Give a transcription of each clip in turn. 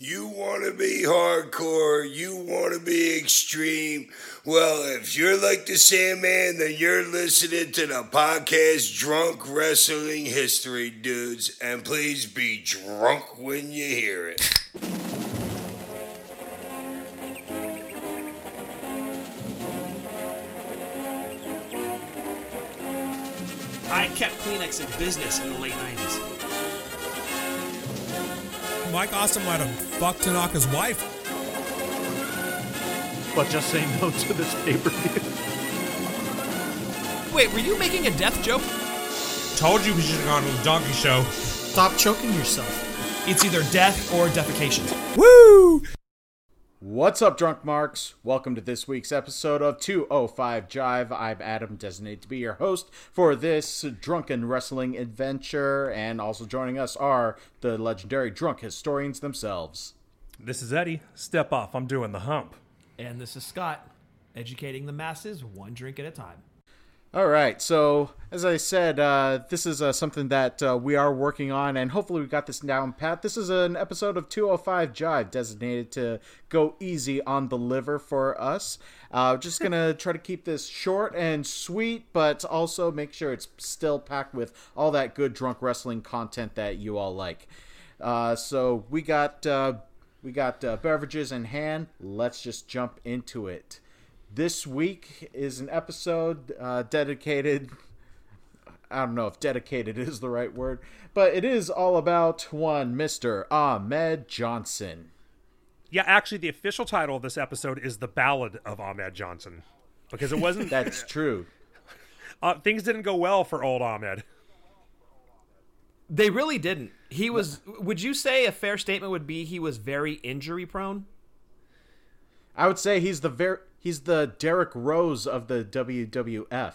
You want to be hardcore, you want to be extreme. Well, if you're like the Sandman, then you're listening to the podcast Drunk Wrestling History Dudes. And please be drunk when you hear it. I kept Kleenex in business in the late 90s. Mike Awesome might have fucked Tanaka's wife. But just say no to this pay per view. Wait, were you making a death joke? Told you we should have gone to the donkey show. Stop choking yourself. It's either death or defecation. Woo! What's up, drunk marks? Welcome to this week's episode of 205 Jive. I'm Adam, designated to be your host for this drunken wrestling adventure, and also joining us are the legendary drunk historians themselves. This is Eddie. Step off. I'm doing the hump. And this is Scott, educating the masses one drink at a time. All right, so as I said, uh, this is uh, something that uh, we are working on, and hopefully we got this down pat. This is an episode of 205 Jive designated to go easy on the liver for us. Uh, just gonna try to keep this short and sweet, but also make sure it's still packed with all that good drunk wrestling content that you all like. Uh, so we got uh, we got uh, beverages in hand. Let's just jump into it. This week is an episode uh, dedicated. I don't know if dedicated is the right word, but it is all about one Mr. Ahmed Johnson. Yeah, actually, the official title of this episode is "The Ballad of Ahmed Johnson," because it wasn't. That's true. uh, things didn't go well for old Ahmed. They really didn't. He was. Would you say a fair statement would be he was very injury prone? I would say he's the ver- he's the Derrick Rose of the WWF,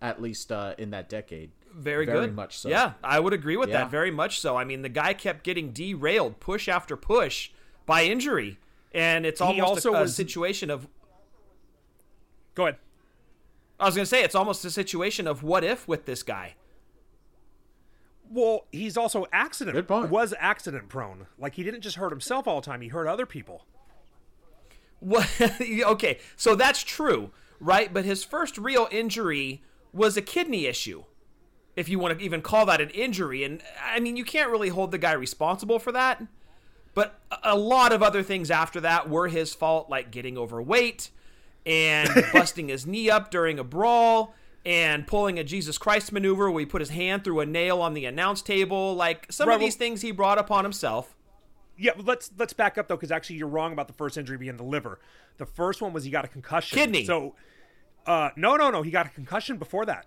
at least uh, in that decade. Very, good. Very good. much so. Yeah, I would agree with Yeah. that. Very much so. I mean, the guy kept getting derailed, push after push, by injury, and it's He almost also a, a was- situation of. Go ahead. I was going to say it's almost a situation of what if with this guy. Well, he's also accident. Good point. Was accident prone. Like he didn't just hurt himself all the time; he hurt other people. What? okay, so that's true, right? But his first real injury was a kidney issue, if you want to even call that an injury. And I mean, you can't really hold the guy responsible for that. But a- lot of other things after that were his fault, like getting overweight and busting his knee up during a brawl and pulling a Jesus Christ maneuver where he put his hand through a nail on the announce table. Like some Right, of well- these things he brought upon himself. Yeah, let's let's back up though, because actually you're wrong about the first injury being the liver. The first one was he got a concussion. Kidney. So, uh, no, no, no, he got a concussion before that.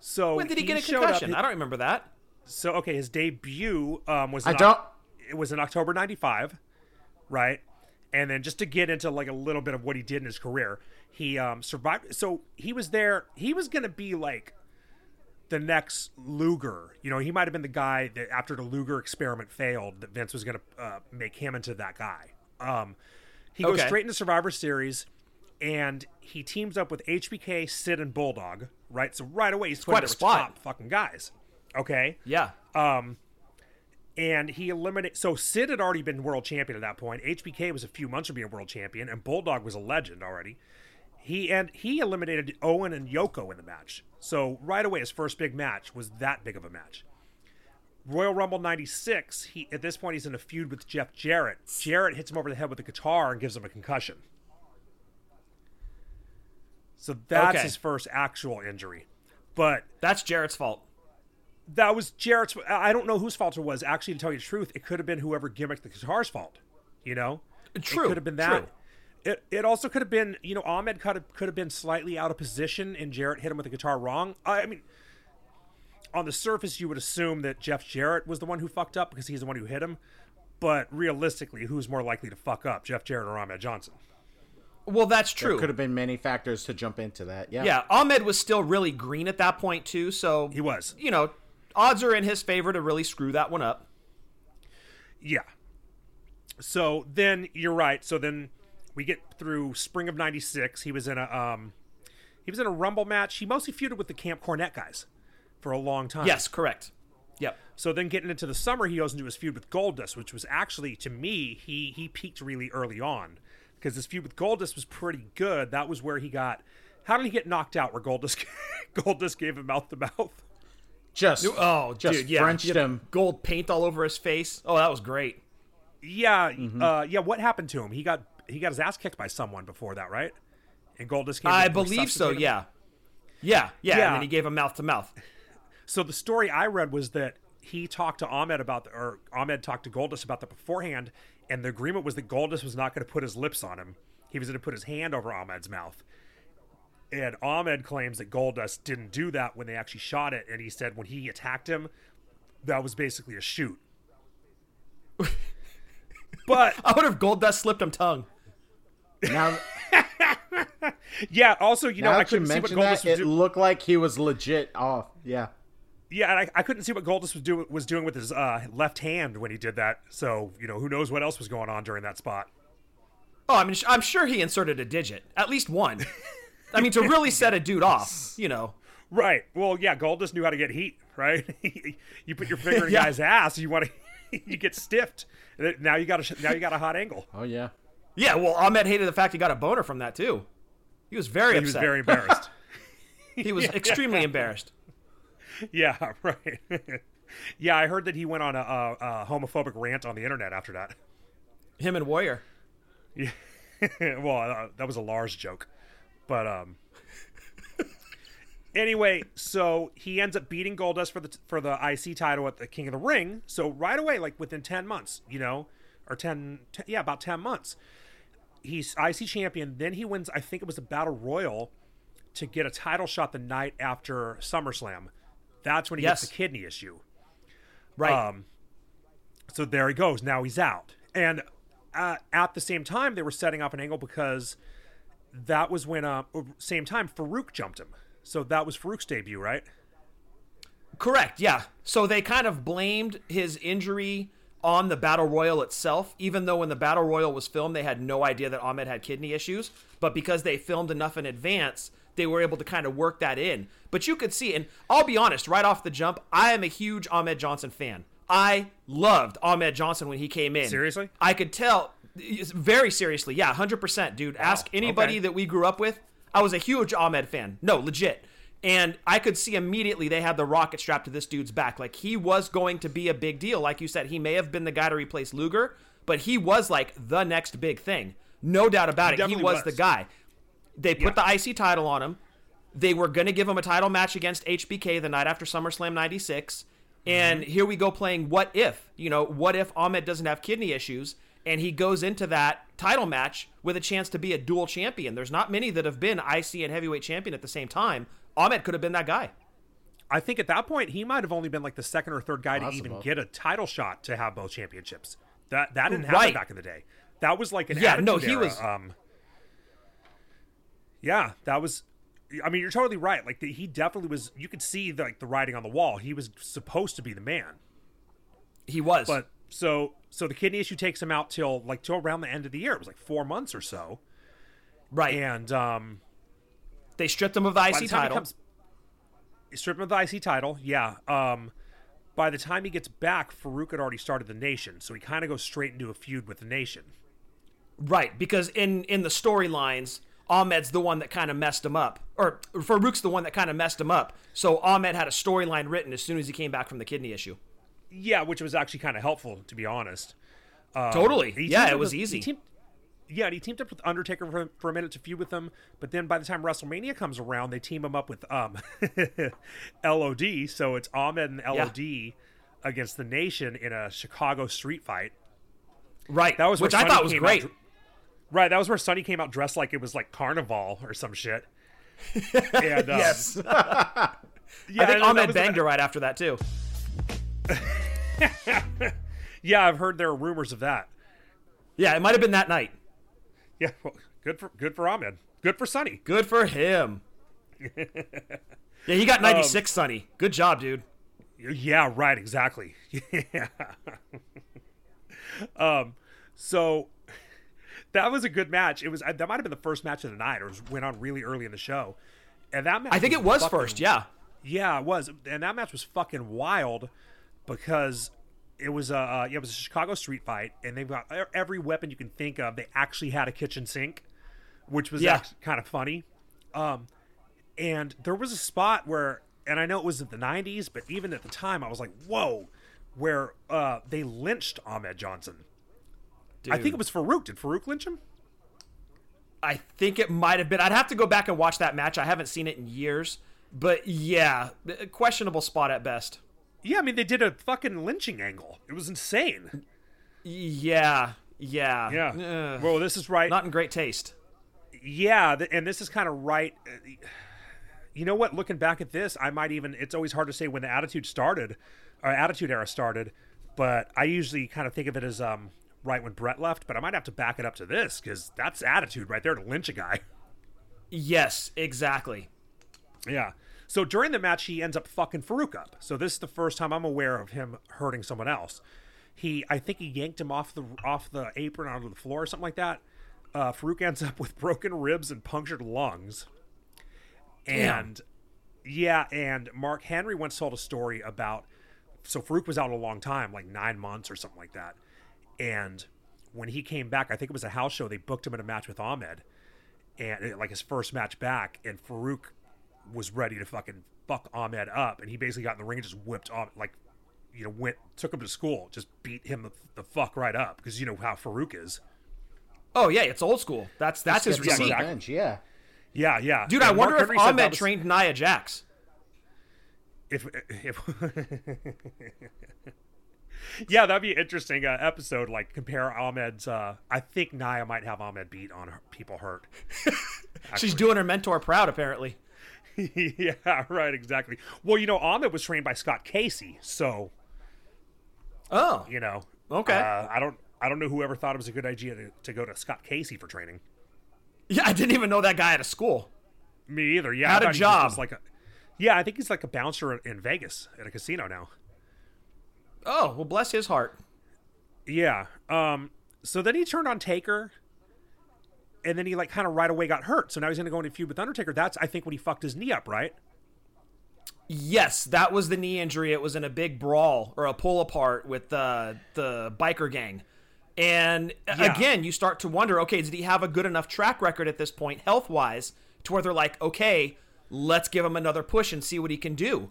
So When did he, get a showed up- concussion? I don't remember that. So okay, his debut um, was I in don't- It was in October '95, right? And then just to get into like a little bit of what he did in his career, he um, survived. So he was there. He was gonna be like the next Luger. You know, he might have been the guy that after the Luger experiment failed, that Vince was gonna uh, make him into that guy. Um, he goes straight into Survivor Series. And he teams up with HBK, Sid, and Bulldog, right? So right away he's in a there top fucking guys. Okay Yeah. Um, and he eliminated. So Sid had already been world champion at that point. HBK was a few months from being world champion, and Bulldog was a legend already. He and he eliminated Owen and Yoko in the match. So right away, his first big match was that big of a match. Royal Rumble '96. He at this point he's in a feud with Jeff Jarrett. Jarrett hits him over the head with a guitar and gives him a concussion. So that's Okay. his first actual injury. But That's Jarrett's fault. that was Jarrett's. I don't know whose fault it was. Actually, to tell you the truth, it could have been whoever gimmicked the guitar's fault. You know, True, It could have been that. true. It, it also could have been, you know, Ahmed could have, could have been slightly out of position and Jarrett hit him with the guitar wrong. I, I mean, on the surface, you would assume that Jeff Jarrett was the one who fucked up because he's the one who hit him. But realistically, who's more likely to fuck up, Jeff Jarrett or Ahmed Johnson? Well, that's There true. could have been many factors to jump into that. Yeah. Yeah, Ahmed was still really green at that point too, so He was. you know, odds are in his favor to really screw that one up. Yeah. So then you're right. So then we get through spring of '96. He was in a um, he was in a Rumble match. He mostly feuded with the Camp Cornette guys for a long time. Yes, correct. Yep. So then getting into the summer, he goes into his feud with Goldust, which was actually to me he he peaked really early on because his feud with Goldust was pretty good. That was where he got. How did he get knocked out? Where Goldust Goldust gave him mouth to mouth. Just Oh, just dude, yeah. Frenched him. Gold paint all over his face. Oh, that was great. Yeah, Mm-hmm. uh, yeah. What happened to him? He got he got his ass kicked by someone before that, right? And Goldust came. I believe so. Yeah. Yeah, yeah, Yeah. And then he gave him mouth to mouth. So the story I read was that he talked to Ahmed about, the, or Ahmed talked to Goldust about that beforehand, and the agreement was that Goldust was not going to put his lips on him. He was going to put his hand over Ahmed's mouth. And Ahmed claims that Goldust didn't do that when they actually shot it, and he said when he attacked him, that was basically a shoot. but I wonder if Goldust slipped him tongue. Now, yeah, also you know I couldn't see what mention Goldust that, was it doing. looked like he was legit off. Yeah. Yeah, and I, I couldn't see what Goldust was doing was doing with his uh, left hand when he did that. So you know who knows what else was going on during that spot. Oh, I mean, I'm sure he inserted a digit, at least one. I mean, to really set a dude off, you know. Right. Well, yeah, Goldust knew how to get heat. Right. you put your finger in a Yeah. guy's ass, you want to, you get stiffed. Now you got a now you got a hot angle. Oh yeah. Yeah, well, Ahmed hated the fact he got a boner from that too. He was very He was very embarrassed. he was extremely embarrassed. yeah. Right. yeah, I heard that he went on a, a, a homophobic rant on the internet after that. Him and Warrior. Yeah. well, uh, that was a Lars joke, but um. anyway, so he ends up beating Goldust for the for the IC title at the King of the Ring. So right away, like within ten months, you know, or 10, 10 yeah, about ten months, he's IC champion. Then he wins. I think it was the Battle Royal to get a title shot the night after SummerSlam. That's when he Yes. gets the kidney issue. Right. Um, so there he goes. Now he's out. And uh, at the same time, they were setting up an angle because that was when, uh, same time, Farouk jumped him. So that was Farouk's debut, right? Correct, yeah. So they kind of blamed his injury on the Battle Royal itself, even though when the Battle Royal was filmed, they had no idea that Ahmed had kidney issues. But because they filmed enough in advance, they were able to kind of work that in. But you could see, and I'll be honest, right off the jump, I am a huge Ahmed Johnson fan. I loved Ahmed Johnson when he came in. Seriously? I could tell, very seriously, yeah, 100%, dude. Ask anybody okay. that we grew up with. I was a huge Ahmed fan. No, legit. And I could see immediately they had the rocket strapped to this dude's back. Like he was going to be a big deal. Like you said, he may have been the guy to replace Luger, but he was like the next big thing. No doubt about it. He was, was. the guy. They put the IC title on him. They were going to give him a title match against HBK the night after SummerSlam 96. And here we go playing what if. You know, what if Ahmed doesn't have kidney issues and he goes into that title match with a chance to be a dual champion? There's not many that have been IC and heavyweight champion at the same time. Ahmed could have been that guy. I think at that point, he might have only been like the second or third guy to even get a title shot to have both championships. That that didn't happen Right. back in the day. That was like an Yeah, no, he Era, was- Um, yeah, that was. I mean, you're totally right. Like the, he definitely was. You could see the, like the writing on the wall. He was supposed to be the man. He was. But so so the kidney issue takes him out till like till around the end of the year. It was like four months or so, right. and um, they stripped him of the IC the title. comes, strip him of the IC title. Yeah. Um, by the time he gets back, Farouk had already started the Nation, so he kind of goes straight into a feud with the Nation. Right, because in in the storylines, Ahmed's the one that kind of messed him up, or Farouk's the one that kind of messed him up. So Ahmed had a storyline written as soon as he came back from the kidney issue. Yeah, which was actually kind of helpful, to be honest. Um, Totally, yeah, it was with- he easy. teamed- yeah, and he teamed up with Undertaker for, for a minute to feud with him, but then by the time WrestleMania comes around, they team him up with um, LOD. So it's Ahmed and LOD against the Nation in a Chicago street fight. Right, That was which I Sunny thought was great. Out, right, that was where Sunny came out dressed like it was like Carnival or some shit. And, um, yes, yeah, I think Ahmed banged her right after that too. Yeah, I've heard there are rumors of that. Yeah, it might have been that night. Yeah, well, good for good for Ahmed. Good for Sunny. Good for him. yeah, he Um, got 96, Sunny. Good job, dude. Yeah, right, exactly. Yeah. um, so that was a good match. It was that might have been the first match of the night, or went on really early in the show. And that match, I think it was fucking- first. Yeah, Yeah, it was, and that match was fucking wild because it was a uh, yeah, it was a Chicago street fight, and they've got every weapon you can think of. They actually had a kitchen sink, which was Yeah. actually kind of funny. Um, and there was a spot where, and I know it was in the '90s, but even at the time, I was like, "Whoa!" Where uh, they lynched Ahmed Johnson. I think it was Farouk. Did Farouk lynch him? I think it might have been. I'd have to go back and watch that match. I haven't seen it in years, but yeah, questionable spot at best. Yeah, I mean they did a fucking lynching angle. It was insane. Yeah, yeah, Yeah. Ugh. well, this is right. not in great taste. yeah, th- and this is kind of right. uh, You know what? Looking back at this, I might even. It's always hard to say when the attitude started, or attitude era started, but I usually kind of think of it as um right when Bret left. But I might have to back it up to this because that's attitude right there to lynch a guy. Yes, exactly. Yeah. So during the match, he ends up fucking Farouk up. So this is the first time I'm aware of him hurting someone else. He, I think he yanked him off the off the apron onto the floor or something like that. Uh, Farouk ends up with broken ribs and punctured lungs. And yeah, and Mark Henry once told a story about so Farouk was out a long time, like nine months or something like that. And when he came back, I think it was a house show. They booked him in a match with Ahmed, and like his first match back. And Farouk was ready to fucking fuck Ahmed up, and he basically got in the ring and just whipped Ahmed, like, you know, went took him to school, just beat him the, the fuck right up because you know how Farouk is. Oh yeah, it's old school. That's that's his Gets receipt. exactly. revenge, yeah. Yeah, yeah, Dude, And I wonder Mark if Henry Ahmed was- trained Nia Jax. if if yeah that'd be an interesting uh, episode like compare ahmed's uh i think Nia might have ahmed beat on her, people hurt She's doing her mentor proud, apparently. yeah right exactly well you know ahmed was trained by scott casey so Oh, you know Okay. uh, i don't i don't know whoever thought it was a good idea to, to go to scott casey for training yeah. I didn't even know that guy at a school. me either yeah I Had a thought he was job. like a yeah i think he's like a bouncer in vegas at a casino now Oh, well, bless his heart. Yeah. Um. So then he turned on Taker, and then he like kind of right away got hurt. So now he's gonna go into a feud with Undertaker. That's I think when he fucked his knee up, right? Yes, that was the knee injury. It was in a big brawl or a pull apart with the the biker gang. And Yeah. again, you start to wonder, okay, did he have a good enough track record at this point, health wise, to where they're like, okay, let's give him another push and see what he can do.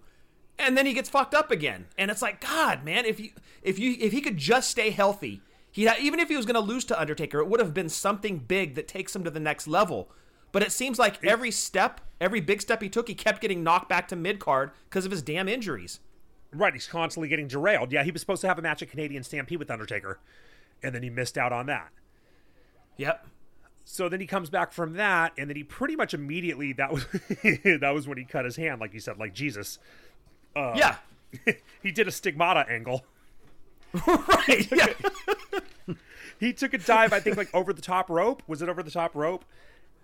And then he gets fucked up again, and it's like, God, man, if you if you if he could just stay healthy, he even if he was going to lose to Undertaker, it would have been something big that takes him to the next level. But it seems like every step, every big step he took, he kept getting knocked back to mid card because of his damn injuries. Right. He's constantly getting derailed. Yeah. He was supposed to have a match at Canadian Stampede with Undertaker, and then he missed out on that. Yep. So then he comes back from that, and then he pretty much immediately that was that was when he cut his hand, like you said, like Jesus. Uh, yeah. he did a stigmata angle. right. Yeah. He took a dive, I think, like over the top rope. Was it over the top rope?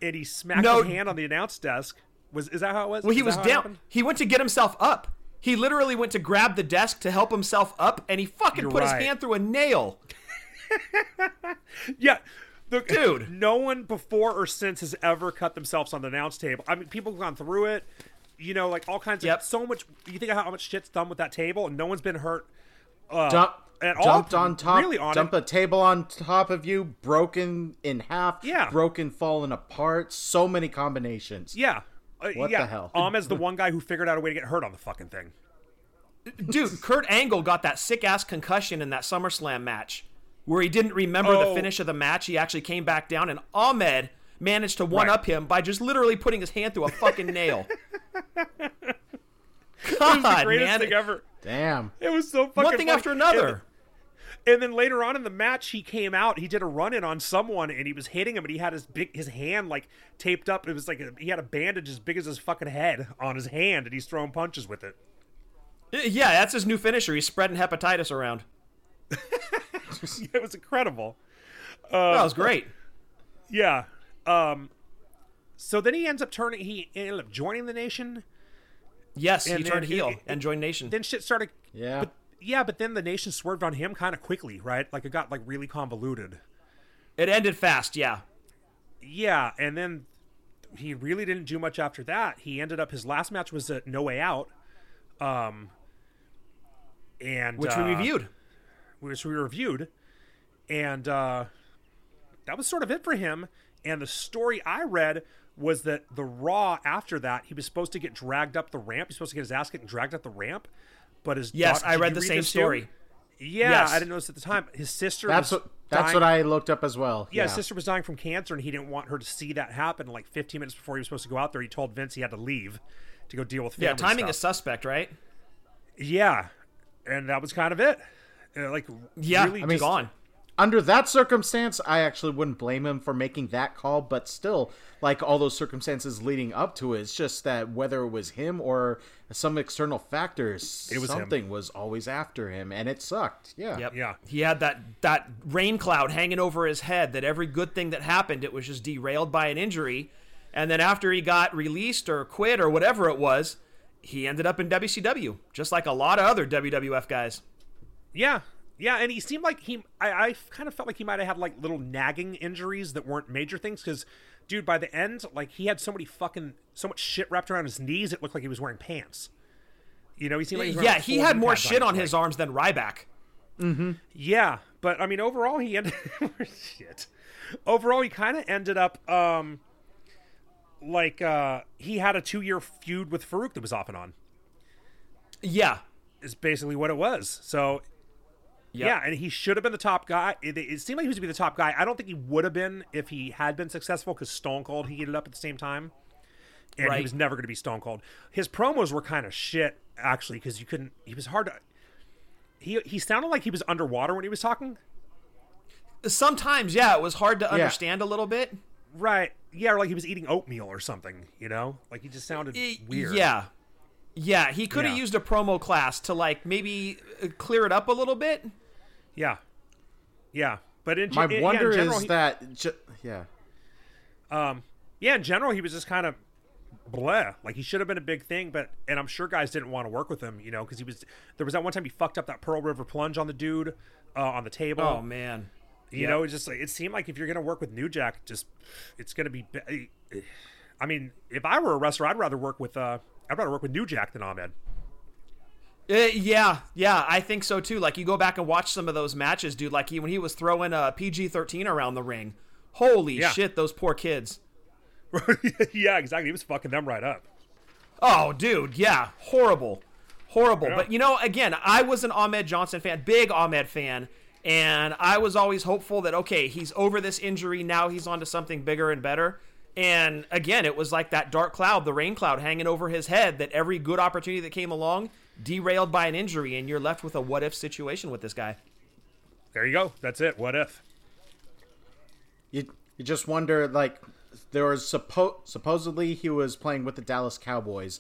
And he smacked No. his hand on the announce desk. Was is that how it was? Well, he Is that was down. He went to get himself up. He literally went to grab the desk to help himself up, and he fucking You're put right. his hand through a nail. Yeah, the, Dude. No one before or since has ever cut themselves on the announce table. I mean, people have gone through it. You know, like all kinds Yep. of so much. You think of how much shit's done with that table, and no one's been hurt. Uh, Dump, at all, dumped on top, really on dump it. a table on top of you, broken in half, Yeah. broken, fallen apart. So many combinations. Yeah. Uh, What yeah. the hell? Ahmed's the one guy who figured out a way to get hurt on the fucking thing. Dude, Kurt Angle got that sick ass concussion in that SummerSlam match where he didn't remember the Oh. finish of the match. He actually came back down, and Ahmed managed to one up him by just literally putting his hand through a fucking nail. God, It was the greatest man. thing ever. Damn. It was so fucking One thing funny. after another. And, and then later on in the match, he came out. He did a run in on someone, and he was hitting him, and he had his big his hand like taped up. It was like a, he had a bandage as big as his fucking head on his hand, and he's throwing punches with it. Yeah, that's his new finisher. He's spreading hepatitis around. it was incredible. that was great. Yeah. Um. So then he ends up turning. He ended up joining the nation. Yes, he And turned then- heel it- and joined Nation. Then shit started. Yeah. But, yeah, but then the nation swerved on him kind of quickly, right? Like it got like really convoluted. It ended fast, yeah. Yeah, and then he really didn't do much after that. He ended up his last match was at No Way Out, um, and which uh, we reviewed. which we reviewed, and uh, that was sort of it for him. And the story I read was that the Raw after that, he was supposed to get dragged up the ramp. He's supposed to get his ass getting dragged up the ramp, but his Yes, daugh- I read the read same this too? story. Yeah, Yes. I didn't notice at the time. His sister. That's was what that's dying- what I looked up as well. Yeah, his sister was dying from cancer, and he didn't want her to see that happen. Like 15 minutes before he was supposed to go out there, he told Vince he had to leave to go deal with family Yeah, timing stuff. is suspect, right? Yeah, and that was kind of it. Uh, like Yeah, really I mean, just- gone. Under that circumstance, I actually wouldn't blame him for making that call, but still, like all those circumstances leading up to it, it's just that whether it was him or some external factors, It was him. something was always after him, and it sucked. Yeah. Yep. Yeah. He had that that rain cloud hanging over his head that every good thing that happened it was just derailed by an injury. And then after he got released or quit or whatever it was, he ended up in WCW, just like a lot of other WWF guys. Yeah, yeah, and he seemed like he. I, I kind of felt like he might have had like little nagging injuries that weren't major things. Because, dude, by the end, like he had so many fucking so much shit wrapped around his knees, it looked like he was wearing pants. You know, he seemed like he was yeah, like, he had more shit on leg. his arms than Ryback. Yeah, but I mean, overall, he ended shit. Overall, he kind of ended up um like uh he had a two year feud with Farouk that was off and on. Yeah. Is basically what it was. So Yep. Yeah, and he should have been the top guy. It, it seemed like he was to be the top guy. I don't think he would have been if he had been successful because Stone Cold he ended up at the same time, and Right. he was never going to be Stone Cold. His promos were kind of shit actually because you couldn't. He was hard to. He he sounded like he was underwater when he was talking. Sometimes, yeah, it was hard to understand a little bit. Right. Yeah, or like he was eating oatmeal or something. You know, like he just sounded Y- weird. Yeah. Yeah, he could have Yeah. used a promo class to like maybe uh, clear it up a little bit. Yeah. Yeah. But in, My in- yeah, in wonder general, is he- that, ju- yeah. yeah, in general, he was just kind of bleh. Like he should have been a big thing, but and I'm sure guys didn't want to work with him, you know, because he was. There was that one time he fucked up that Pearl River plunge on the dude uh, on the table. Oh man. you Yep. know, it's just like it seemed like if you're gonna work with New Jack, just it's gonna be. be- I mean, if I were a wrestler, I'd rather work with. uh I'd rather work with New Jack than Ahmed. Uh, yeah, yeah, I think so too. Like you go back and watch some of those matches, dude. Like he when he was throwing a PG thirteen around the ring. Holy Yeah. shit, those poor kids. yeah, exactly. He was fucking them right up. Oh, dude, yeah, horrible, horrible. Yeah. But you know, again, I was an Ahmed Johnson fan, big Ahmed fan, and I was always hopeful that okay, he's over this injury now. He's on to something bigger and better. And again, it was like that dark cloud, the rain cloud hanging over his head. That every good opportunity that came along derailed by an injury, and you're left with a what if situation with this guy. There you go. That's it. What if? You, you just wonder, like, there was suppo- supposedly he was playing with the Dallas Cowboys.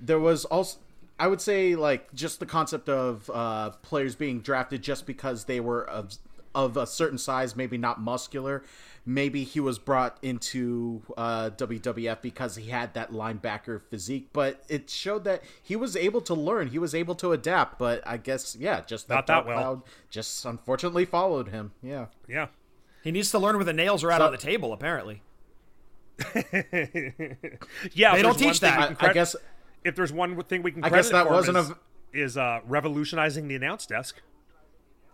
There was also, I would say, like, just the concept of uh, players being drafted just because they were of, of a certain size, maybe not muscular. Maybe he was brought into uh, WWF because he had that linebacker physique, but it showed that he was able to learn, he was able to adapt. But I guess, yeah, just Not that dark well. cloud just unfortunately followed him. Yeah. Yeah. He needs to learn where the nails are out So- on the table. Apparently, Yeah. They don't teach that. we I, I guess if there's one thing we can I credit guess that for wasn't is, a- is uh, revolutionizing the announce desk.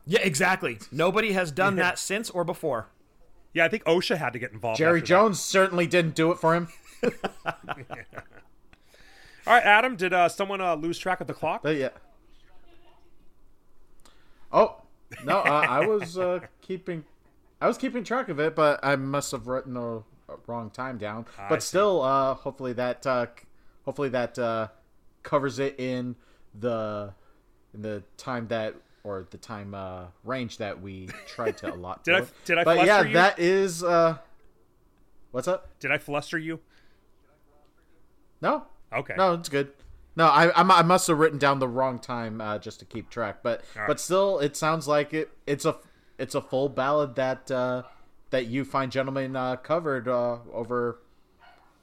Yeah, exactly. Nobody has done that since or before. Yeah, I think OSHA had to get involved. Jerry after that. Jones certainly didn't do it for him. All right, Adam, did uh, someone uh, lose track of the clock? But yeah. Oh no, uh, I was uh, keeping, I was keeping track of it, but I must have written the wrong time down. but see. still, uh, hopefully that, uh, hopefully that uh, covers it in the in the time that or the time uh, range that we tried to allot. Did I- did I But yeah, you? that is. Uh, what's up? Did I fluster you? No. Okay. No, it's good. No, I I must have written down the wrong time uh, just to keep track, but right. but still, it sounds like it. It's a it's a full ballad that uh, that you fine gentlemen uh, covered uh, over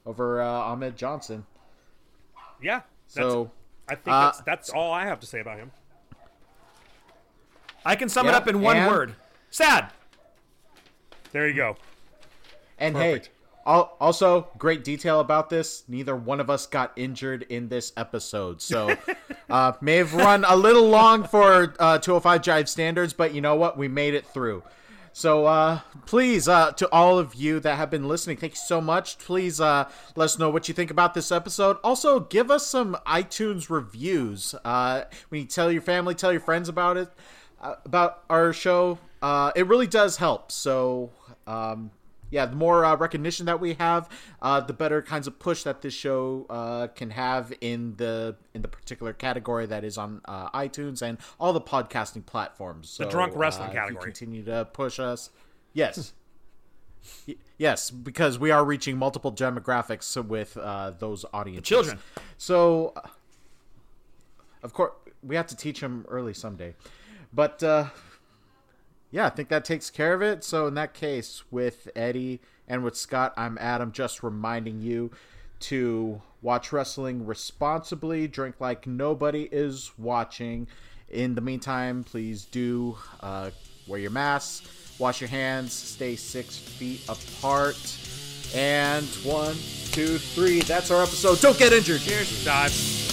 over uh, Ahmed Johnson. Yeah. That's, So I think uh, that's, that's all I have to say about him. I can sum it up in one and- word: sad. There you go. and Perfect. hey, Also, great detail about this. Neither one of us got injured in this episode, so uh, may have run a little long for uh, 205 Jive standards, but you know what? We made it through. So uh, please, uh, to all of you that have been listening, thank you so much. Please uh, let us know what you think about this episode. Also, give us some iTunes reviews. Uh, when you tell your family, tell your friends about it, about our show. Uh, it really does help. So. Um, yeah, the more uh, recognition that we have, uh, the better kinds of push that this show uh, can have in the in the particular category that is on uh, iTunes and all the podcasting platforms. So, drunk wrestling uh, category. continue to push us. Yes. Y- yes, because we are reaching multiple demographics with uh, those audiences. children. So, uh, of course, we have to teach them early someday. But uh, yeah, I think that takes care of it. So in that case, with Eddie and with Scott, I'm Adam, just reminding you to watch wrestling responsibly, drink like nobody is watching. In the meantime, please do uh, wear your mask, wash your hands, stay six feet apart. And one, two, three. That's our episode. Don't get injured. Cheers. Dive.